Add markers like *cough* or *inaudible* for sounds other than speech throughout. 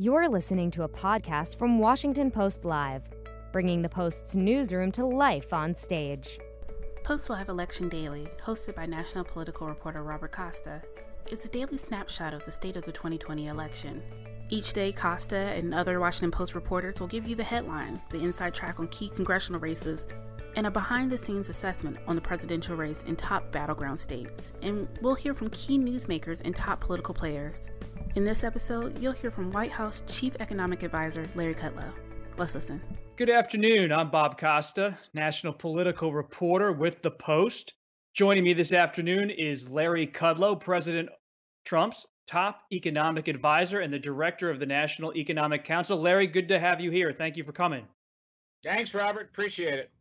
You're listening to a podcast from Washington Post Live, bringing the Post's newsroom to life on stage. Post Live Election Daily, hosted by national political reporter Robert Costa, is a daily snapshot of the state of the 2020 election. Each day, Costa and other Washington Post reporters will give you the headlines, the inside track on key congressional races, and a behind the scenes assessment on the presidential race in top battleground states. And we'll hear from key newsmakers and top political players. In this episode, you'll hear from White House Chief Economic Advisor Larry Kudlow. Let's listen. Good afternoon. I'm Bob Costa, national political reporter with The Post. Joining me this afternoon is Larry Kudlow, President Trump's top economic advisor and the director of the National Economic Council. Larry, good to have you here. Thank you for coming. Thanks, Robert. Appreciate it.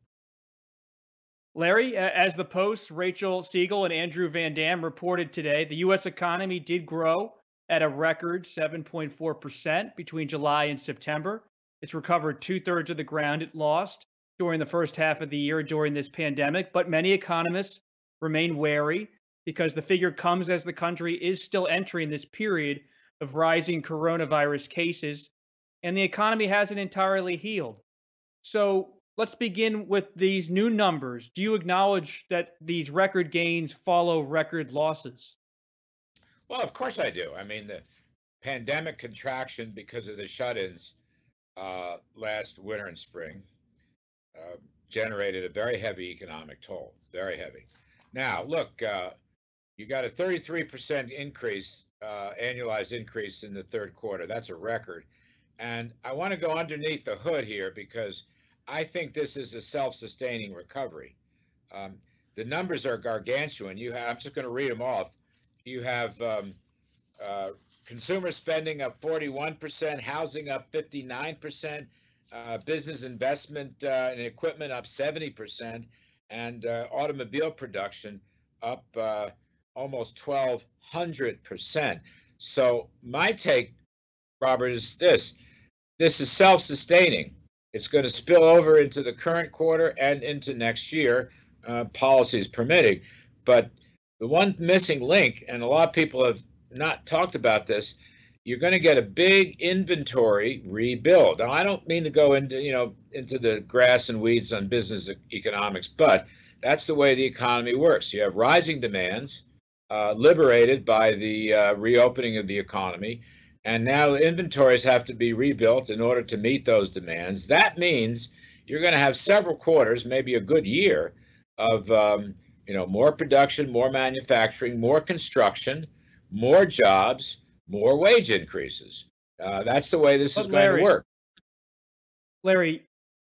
Larry, as the Post, Rachel Siegel and Andrew Van Dam reported today, the U.S. economy did grow at a record 7.4% between July and September. It's recovered two thirds of the ground it lost during the first half of the year during this pandemic, but many economists remain wary because the figure comes as the country is still entering this period of rising coronavirus cases and the economy hasn't entirely healed. So let's begin with these new numbers. Do you acknowledge that these record gains follow record losses? Well, of course I do. I mean, the pandemic contraction because of the shut ins uh, last winter and spring uh, generated a very heavy economic toll. Very heavy. Now, look, uh, you got a 33% increase, uh, annualized increase in the third quarter. That's a record. And I want to go underneath the hood here because I think this is a self sustaining recovery. Um, the numbers are gargantuan. You have, I'm just going to read them off you have um, uh, consumer spending up 41%, housing up 59%, uh, business investment uh, in equipment up 70%, and uh, automobile production up uh, almost 1,200%. So, my take, Robert, is this this is self sustaining. It's going to spill over into the current quarter and into next year, uh, policies permitting. But the one missing link, and a lot of people have not talked about this, you're going to get a big inventory rebuild. Now, I don't mean to go into you know into the grass and weeds on business economics, but that's the way the economy works. You have rising demands, uh, liberated by the uh, reopening of the economy, and now inventories have to be rebuilt in order to meet those demands. That means you're going to have several quarters, maybe a good year, of um, you know, more production, more manufacturing, more construction, more jobs, more wage increases. Uh, that's the way this but is Larry, going to work. Larry,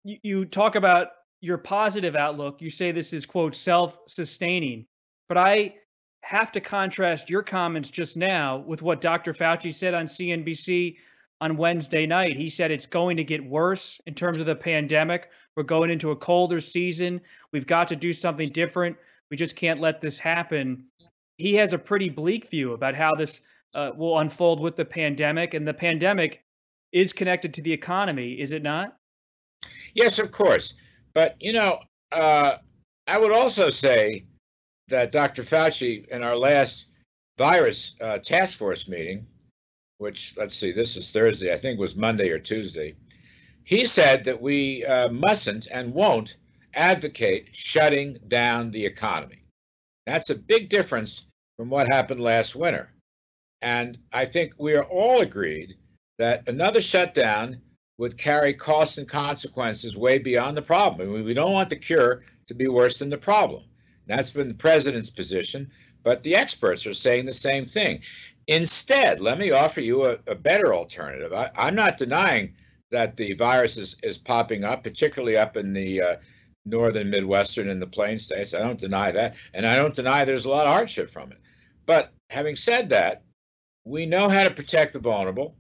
you, you talk about your positive outlook. You say this is, quote, self sustaining. But I have to contrast your comments just now with what Dr. Fauci said on CNBC on Wednesday night. He said it's going to get worse in terms of the pandemic. We're going into a colder season. We've got to do something different. We just can't let this happen. He has a pretty bleak view about how this uh, will unfold with the pandemic, and the pandemic is connected to the economy, is it not? Yes, of course. But you know, uh, I would also say that Dr. Fauci, in our last virus uh, task force meeting, which let's see, this is Thursday, I think was Monday or Tuesday, he said that we uh, mustn't and won't advocate shutting down the economy. That's a big difference from what happened last winter. And I think we are all agreed that another shutdown would carry costs and consequences way beyond the problem. I mean, we don't want the cure to be worse than the problem. That's been the president's position, but the experts are saying the same thing. Instead, let me offer you a, a better alternative. I, am not denying that the virus is, is popping up, particularly up in the uh, northern Midwestern and the Plain States. I don't deny that. And I don't deny there's a lot of hardship from it. But having said that, we know how to protect the vulnerable.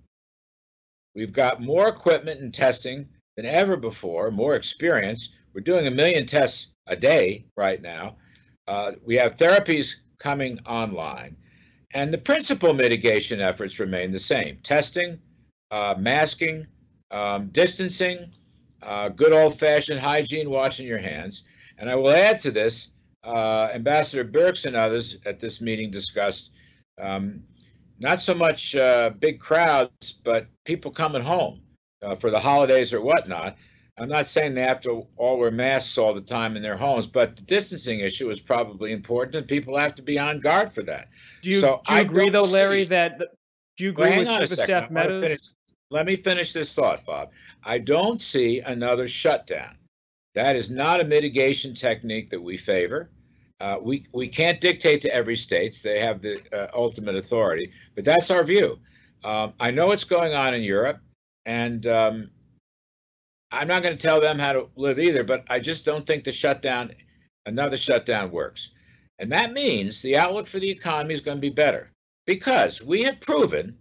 We've got more equipment and testing than ever before, more experience. We're doing a million tests a day right now. Uh, we have therapies coming online. And the principal mitigation efforts remain the same testing, uh, masking, um, distancing, uh, good old fashioned hygiene, washing your hands. And I will add to this, uh, Ambassador Birx and others at this meeting discussed um, not so much uh, big crowds, but people coming home uh, for the holidays or whatnot. I'm not saying they have to all wear masks all the time in their homes, but the distancing issue is probably important, and people have to be on guard for that. Do you, so do you agree, though, Larry, see, that do you agree well, with Chief of Staff Meadows? Let me finish this thought, Bob. I don't see another shutdown. That is not a mitigation technique that we favor. Uh, we we can't dictate to every state; they have the uh, ultimate authority. But that's our view. Um, I know what's going on in Europe, and um, I'm not going to tell them how to live either, but I just don't think the shutdown, another shutdown works. And that means the outlook for the economy is going to be better because we have proven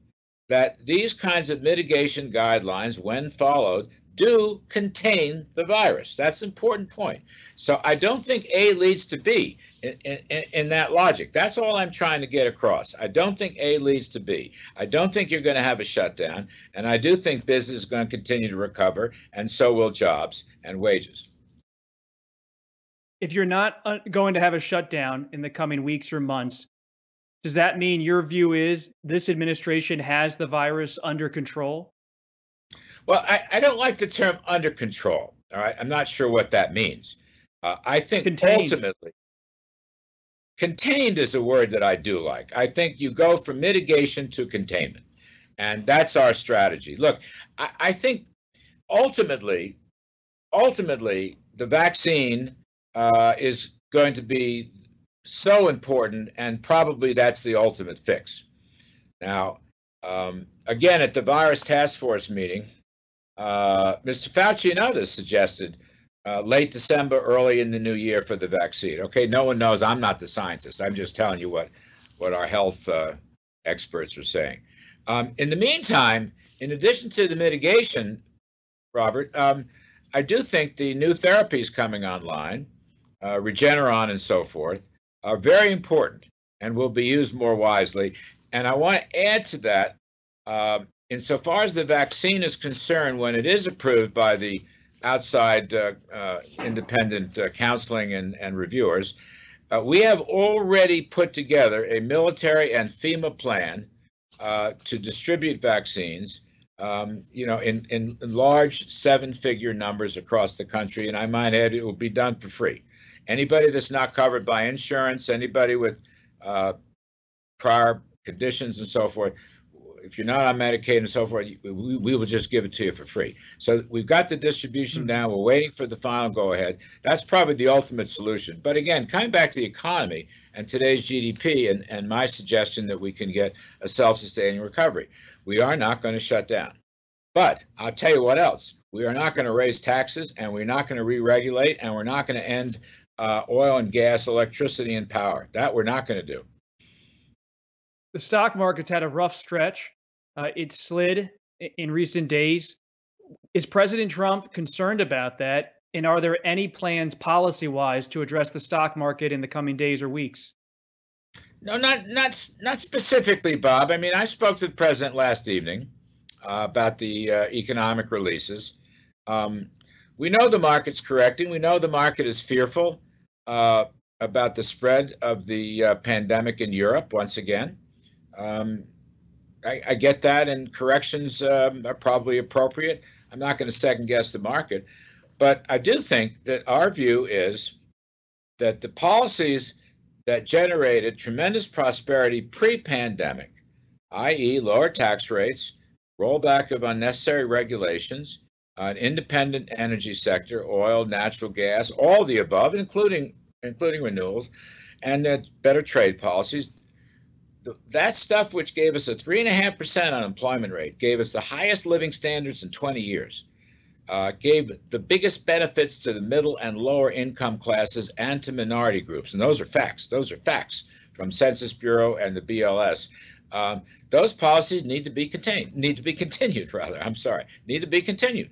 that these kinds of mitigation guidelines, when followed, do contain the virus. That's an important point. So I don't think A leads to B in, in, in, that logic. That's all I'm trying to get across. I don't think A leads to B. I don't think you're going to have a shutdown. And I do think business is going to continue to recover, and so will jobs and wages. If you're not uh, going to have a shutdown in the coming weeks or months, does that mean your view is this administration has the virus under control? Well, I, I don't like the term under control. All right. I'm not sure what that means. Uh, I think contained. ultimately, contained is a word that I do like. I think you go from mitigation to containment. And that's our strategy. Look, I, I think ultimately, ultimately, the vaccine uh, is going to be so important, and probably that's the ultimate fix. Now, um, again, at the virus task force meeting, uh, Mr. Fauci and others suggested uh, late December, early in the new year for the vaccine. Okay, no one knows. I'm not the scientist. I'm just telling you what what our health uh, experts are saying. Um, in the meantime, in addition to the mitigation, Robert, um, I do think the new therapies coming online, uh, Regeneron and so forth, are very important and will be used more wisely. And I want to add to that uh, insofar as the vaccine is concerned, when it is approved by the outside uh, uh, independent uh, counseling and, and reviewers, uh, we have already put together a military and FEMA plan uh, to distribute vaccines. Um, you know, in, in large seven-figure numbers across the country, and I might add, it will be done for free. Anybody that's not covered by insurance, anybody with uh, prior conditions and so forth, if you're not on Medicaid and so forth, we, we will just give it to you for free. So we've got the distribution now. Hmm. We're waiting for the final go ahead. That's probably the ultimate solution. But again, coming back to the economy and today's GDP and, and my suggestion that we can get a self sustaining recovery, we are not going to shut down. But I'll tell you what else. We are not going to raise taxes and we're not going to re regulate and we're not going to end uh, oil and gas, electricity, and power. That we're not going to do. The stock market's had a rough stretch. Uh, it slid in recent days. Is President Trump concerned about that? And are there any plans policy wise to address the stock market in the coming days or weeks? No, not not not specifically, Bob. I mean, I spoke to the president last evening uh, about the uh, economic releases. Um, we know the market's correcting. We know the market is fearful uh, about the spread of the uh, pandemic in Europe once again. Um, I, I, get that, and corrections um, are probably appropriate. I'm not going to second guess the market, but I do think that our view is that the policies that generated tremendous prosperity pre pandemic, i.e., lower tax rates, rollback of unnecessary regulations, an independent energy sector, oil, natural gas, all the above, including including renewals, and uh, better trade policies. that stuff, which gave us a three and a half percent unemployment rate, gave us the highest living standards in 20 years, uh, gave the biggest benefits to the middle and lower income classes and to minority groups, and those are facts. Those are facts from Census Bureau and the BLS. Um, those policies need to be contained, need to be continued, *laughs* rather. I'm sorry, need to be continued.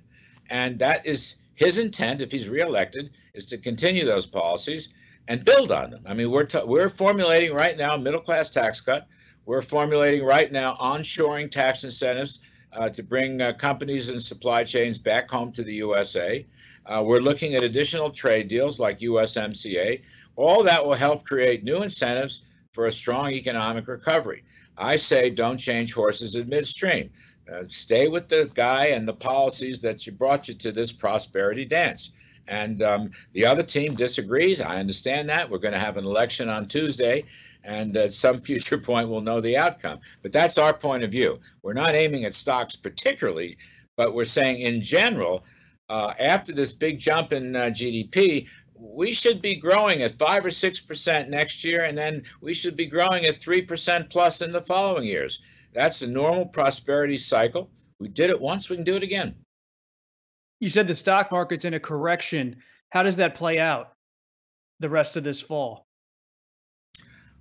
And that is his intent, if he's reelected, is to continue those policies and build on them. I mean, we're t- we're formulating right now middle class tax cut. We're formulating right now onshoring tax incentives uh, to bring uh, companies and supply chains back home to the USA. Uh, we're looking at additional trade deals like USMCA. All that will help create new incentives for a strong economic recovery. I say don't change horses in midstream. Uh, stay with the guy and the policies that you brought you to this prosperity dance. And um, the other team disagrees. I understand that. We're going to have an election on Tuesday, and at some *laughs* future point, we'll know the outcome. But that's our point of view. We're not aiming at stocks particularly, but we're saying in general, uh, after this big jump in uh, GDP, we should be growing at five or six percent next year, and then we should be growing at three percent plus in the following years. That's a normal prosperity cycle. We did it once, we can do it again. You said the stock market's in a correction. How does that play out the rest of this fall?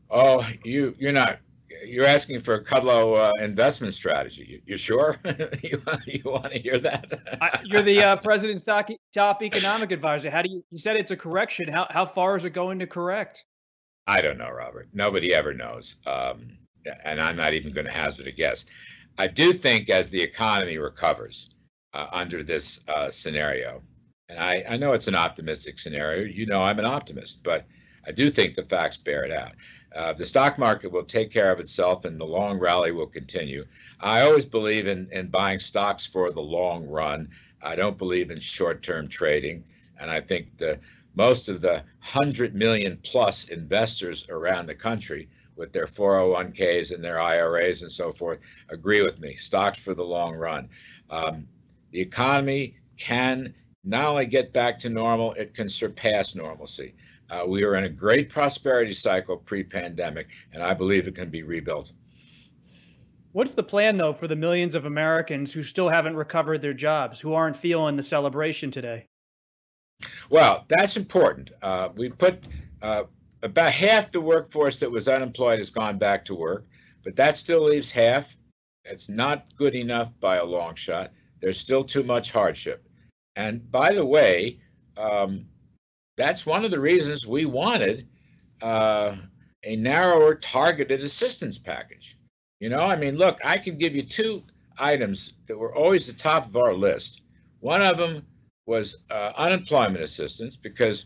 Oh, you you're not you're asking for a Kudlow uh, investment strategy. You, you sure? *laughs* you, you want to hear that? I, you're the uh, *laughs* president's top, top economic advisor. How do you? You said it's a correction. How how far is it going to correct? I don't know, Robert. Nobody ever knows, um, and I'm not even going to hazard a guess. I do think as the economy recovers uh, under this uh, scenario, and I, I know it's an optimistic scenario. You know, I'm an optimist, but I do think the facts bear it out. Uh, the stock market will take care of itself and the long rally will continue. I always believe in, in buying stocks for the long run. I don't believe in short term trading. And I think the most of the 100 million plus investors around the country with their 401ks and their IRAs and so forth agree with me. Stocks for the long run. Um, the economy can not only get back to normal, it can surpass normalcy. Uh, we are in a great prosperity cycle pre-pandemic, and I believe it can be rebuilt. What's the plan, though, for the millions of Americans who still haven't recovered their jobs, who aren't feeling the celebration today? Well, that's important. Uh, we put uh, about half the workforce that was unemployed has gone back to work, but that still leaves half. It's not good enough by a long shot. There's still too much hardship. And by the way, um, that's one of the reasons we wanted uh, a narrower targeted assistance package. You know, I mean, look, I can give you two items that were always the top of our list. One of them was uh, unemployment assistance because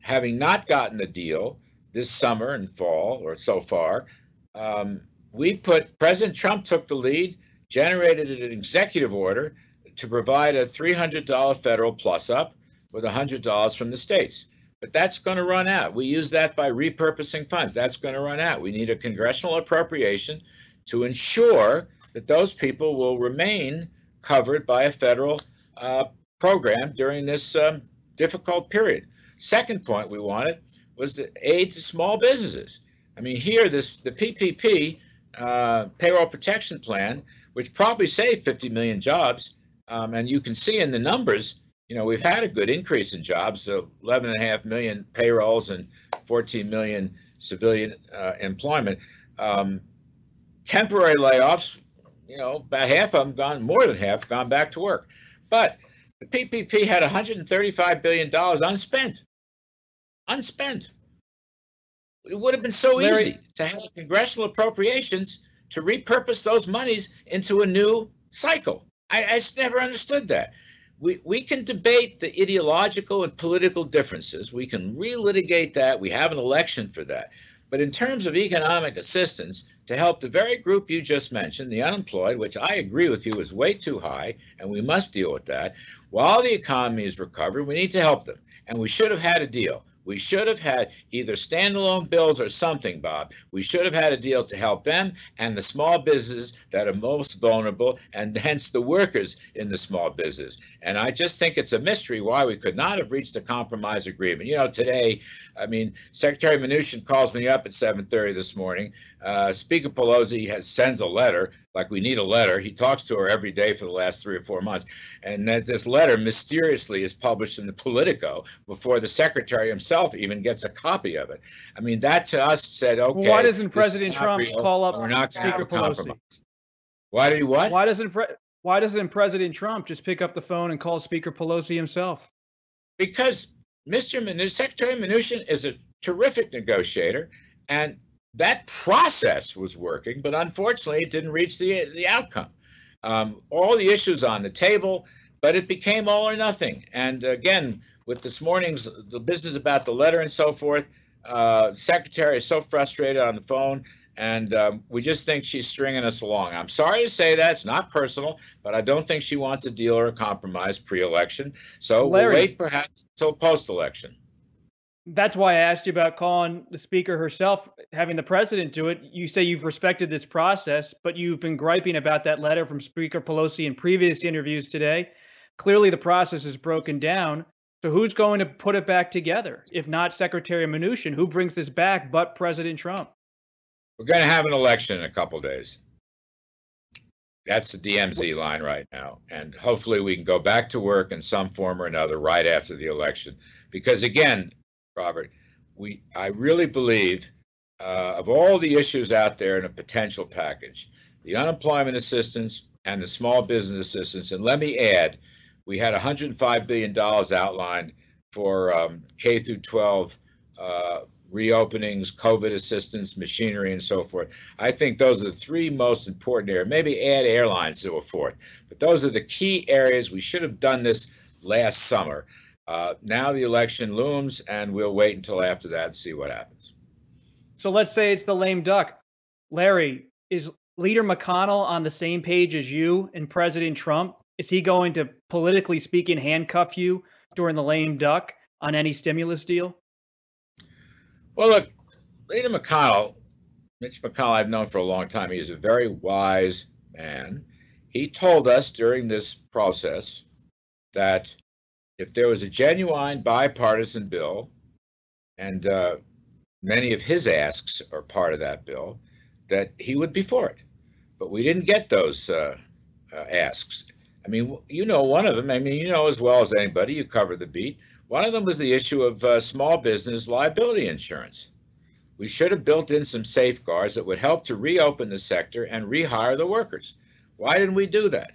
having not gotten the deal this summer and fall or so far, um, we put President Trump took the lead, generated an executive order to provide a $300 federal plus up with $100 from the states. But that's going to run out. We use that by repurposing funds. That's going to run out. We need a congressional appropriation to ensure that those people will remain covered by a federal uh, program during this um, difficult period. Second point we wanted was the aid to small businesses. I mean, here, this the PPP uh, payroll protection plan, which probably saved 50 million jobs, um, and you can see in the numbers you know, we've had a good increase in jobs, so 11 and a half million payrolls and 14 million civilian uh, employment. Um, temporary layoffs, you know, about half of them gone, more than half gone back to work. But the PPP had 135 billion dollars unspent. Unspent. It would have been so Larry, easy to have congressional appropriations to repurpose those monies into a new cycle. I, I just never understood that we, we can debate the ideological and political differences. We can relitigate that. We have an election for that. But in terms of economic assistance to help the very group you just mentioned, the unemployed, which I agree with you is way too high, and we must deal with that, while the economy is recovering, we need to help them. And we should have had a deal. We should have had either standalone bills or something, Bob. We should have had a deal to help them and the small businesses that are most vulnerable, and hence the workers in the small business. And I just think it's a mystery why we could not have reached a compromise agreement. You know, today, I mean, Secretary Mnuchin calls me up at 7:30 this morning. Uh, Speaker Pelosi has sends a letter like we need a letter. He talks to her every day for the last three or four months. And that this letter mysteriously is published in the Politico before the secretary himself even gets a copy of it. I mean, that to us said, okay. Why doesn't President Trump real. call up We're not Speaker Pelosi? Why do you what? Why doesn't Pre- why doesn't President Trump just pick up the phone and call Speaker Pelosi himself? Because Mr. Mnuchin, Secretary Mnuchin is a terrific negotiator, and that process was working, but unfortunately, it didn't reach the the outcome. Um, all the issues on the table, but it became all or nothing. And again, with this morning's the business about the letter and so forth, uh, secretary is so frustrated on the phone, and um, we just think she's stringing us along. I'm sorry to say that it's not personal, but I don't think she wants a deal or a compromise pre-election. So Larry, we'll wait perhaps till post-election. That's why I asked you about calling the speaker herself, having the president do it. You say you've respected this process, but you've been griping about that letter from Speaker Pelosi in previous interviews today. Clearly, the process is broken down. So who's going to put it back together? If not Secretary Mnuchin, who brings this back but President Trump? We're going to have an election in a couple days. That's the DMZ line right now. And hopefully we can go back to work in some form or another right after the election. Because again, Robert, we I really believe uh, of all the issues out there in a potential package, the unemployment assistance and the small business assistance, and let me add, we had 105 billion dollars outlined for um, K through 12 uh, reopenings, COVID assistance, machinery, and so forth. I think those are the three most important areas. Maybe add airlines to a fourth, but those are the key areas. We should have done this last summer. Uh, now the election looms, and we'll wait until after that and see what happens. So let's say it's the lame duck. Larry, is Leader McConnell on the same page as you and President Trump? Is he going to, politically speaking, handcuff you during the lame duck on any stimulus deal? Well, look, Leader McConnell, Mitch McConnell, I've known for a long time. He is a very wise man. He told us during this process that if there was a genuine bipartisan bill, and uh, many of his asks are part of that bill, that he would be for it. But we didn't get those uh, uh, asks. I mean, you know, one of them, I mean, you know as well as anybody, you cover the beat. One of them was the issue of uh, small business liability insurance. We should have built in some safeguards that would help to reopen the sector and rehire the workers. Why didn't we do that?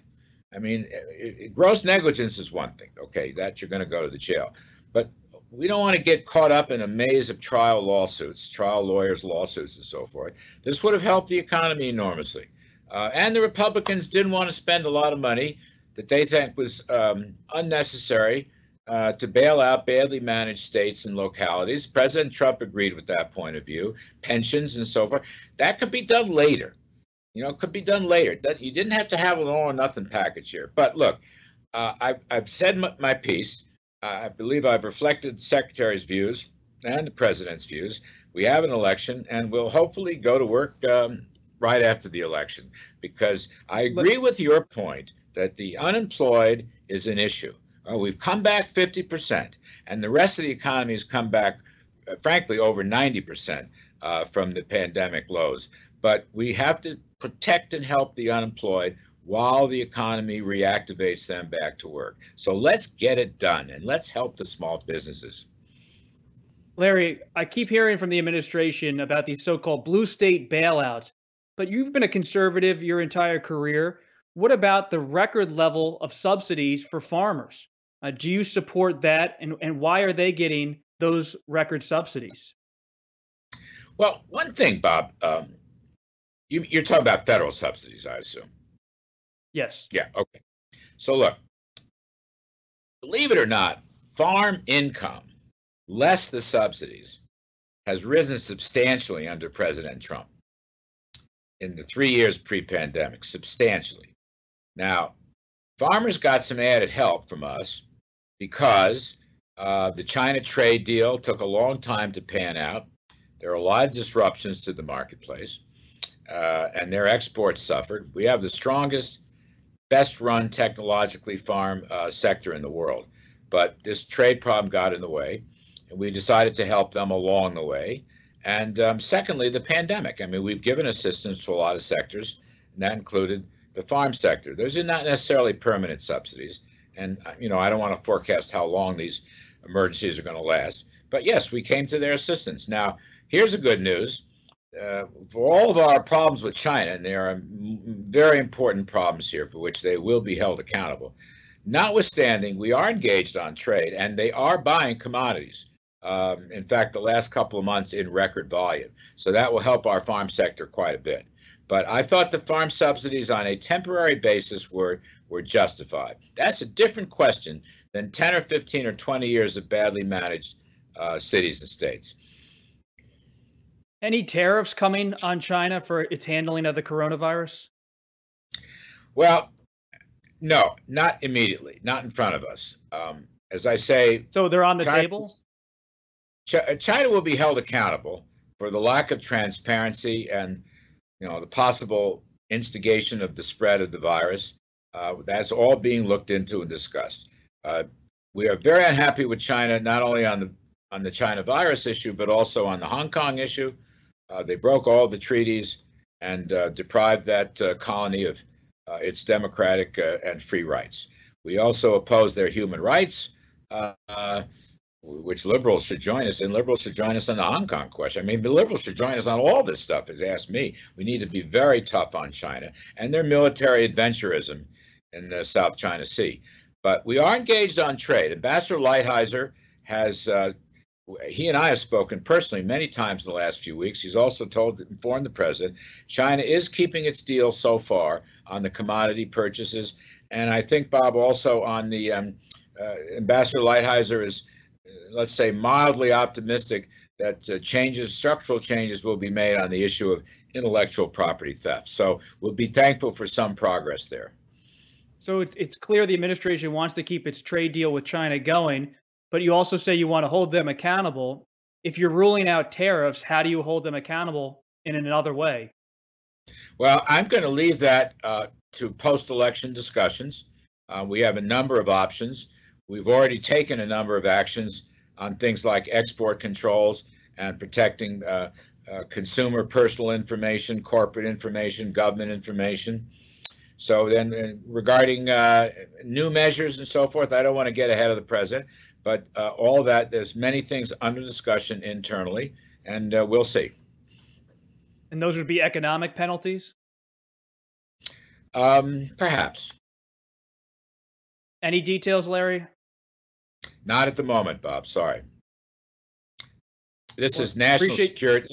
I mean, it, it, gross negligence is one thing, okay, that you're going to go to the jail. But we don't want to get caught up in a maze of trial lawsuits, trial lawyers' lawsuits, and so forth. This would have helped the economy enormously. Uh, and the Republicans didn't want to spend a lot of money that they think was um, unnecessary uh, to bail out badly managed states and localities. President Trump agreed with that point of view, pensions and so forth. That could be done later. You know, it could be done later. That you didn't have to have an all or nothing package here. But look, uh, I, I've said my, my piece. I believe I've reflected the secretary's views and the president's views. We have an election, and we'll hopefully go to work um, right after the election because I agree with your point that the unemployed is an issue. Uh, we've come back 50%, and the rest of the economy has come back, uh, frankly, over 90% uh, from the pandemic lows. But we have to protect and help the unemployed while the economy reactivates them back to work. So let's get it done and let's help the small businesses. Larry, I keep hearing from the administration about these so called blue state bailouts, but you've been a conservative your entire career. What about the record level of subsidies for farmers? Uh, do you support that? And, and why are they getting those record subsidies? Well, one thing, Bob, um, you, you're talking about federal subsidies, I assume. Yes. Yeah. Okay. So look, believe it or not, farm income, less the subsidies, has risen substantially under President Trump in the three years pre-pandemic, substantially. Now, farmers got some added help from us because uh, the China trade deal took a long time to pan out. There are a lot of disruptions to the marketplace uh, and their exports suffered. We have the strongest, best run technologically farm uh, sector in the world. But this trade problem got in the way, and we decided to help them along the way. And um, secondly, the pandemic. I mean, we've given assistance to a lot of sectors, and that included the farm sector. Those are not necessarily permanent subsidies. And, uh, you know, I don't want to forecast how long these emergencies are going to last. But yes, we came to their assistance. Now, here's the good news uh, for all of our problems with China, and there are very important problems here for which they will be held accountable. Notwithstanding, we are engaged on trade and they are buying commodities. Um, in fact, the last couple of months in record volume. So that will help our farm sector quite a bit. But I thought the farm subsidies on a temporary basis were, were justified. That's a different question than 10 or 15 or 20 years of badly managed uh, cities and states. Any tariffs coming on China for its handling of the coronavirus? Well, no, not immediately, not in front of us. Um, as I say, so they're on the China, table. China will be held accountable for the lack of transparency and you know the possible instigation of the spread of the virus. Uh, that's all being looked into and discussed. Uh, we are very unhappy with China, not only on the on the China virus issue, but also on the Hong Kong issue. Uh, they broke all the treaties and uh, deprived that uh, colony of its democratic and free rights. We also oppose their human rights which liberals should join us, and liberals should join us on the Hong Kong question. I mean, the liberals should join us on all this stuff. If asked me, we need to be very tough on China and their military adventurism in the South China Sea. But we are engaged on trade. Ambassador Lighthizer has. Uh, he and I have spoken personally many times in the last few weeks. He's also told, informed the president, China is keeping its deal so far on the commodity purchases, and I think Bob also on the um, uh, Ambassador Lighthizer is let's say, mildly optimistic that uh, changes, structural changes, will be made on the issue of intellectual property theft. So we'll be thankful for some progress there. So it's it's clear the administration wants to keep its trade deal with China going, but you also say you want to hold them accountable. If you're ruling out tariffs, how do you hold them accountable in another way? Well, I'm going to leave that uh, to post-election discussions. Uh, we have a number of options. We've already taken a number of actions on things like export controls and protecting uh, uh, consumer personal information, corporate information, government information. So then, uh, regarding uh, new measures and so forth, I don't want to get ahead of the president, but uh, all that there's many things under discussion internally, and uh, we'll see. And those would be economic penalties. Um, perhaps. Any details, Larry? Not at the moment, Bob. Sorry. This well, is national security.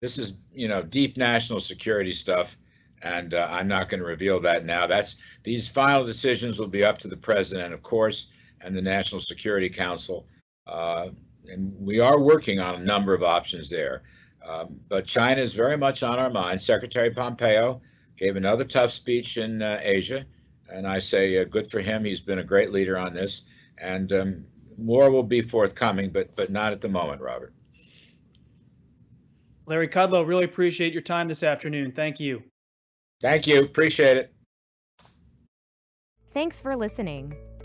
This is you know deep national security stuff, and uh, I'm not going to reveal that now. That's these final decisions will be up to the president, of course, and the National Security Council. Uh, and we are working on a number of options there. Um, but China is very much on our mind. Secretary Pompeo gave another tough speech in uh, Asia, and I say uh, good for him. He's been a great leader on this, and um, more will be forthcoming, but but not at the moment, Robert. Larry Kudlow, really appreciate your time this afternoon. Thank you. Thank you. Appreciate it. Thanks for listening.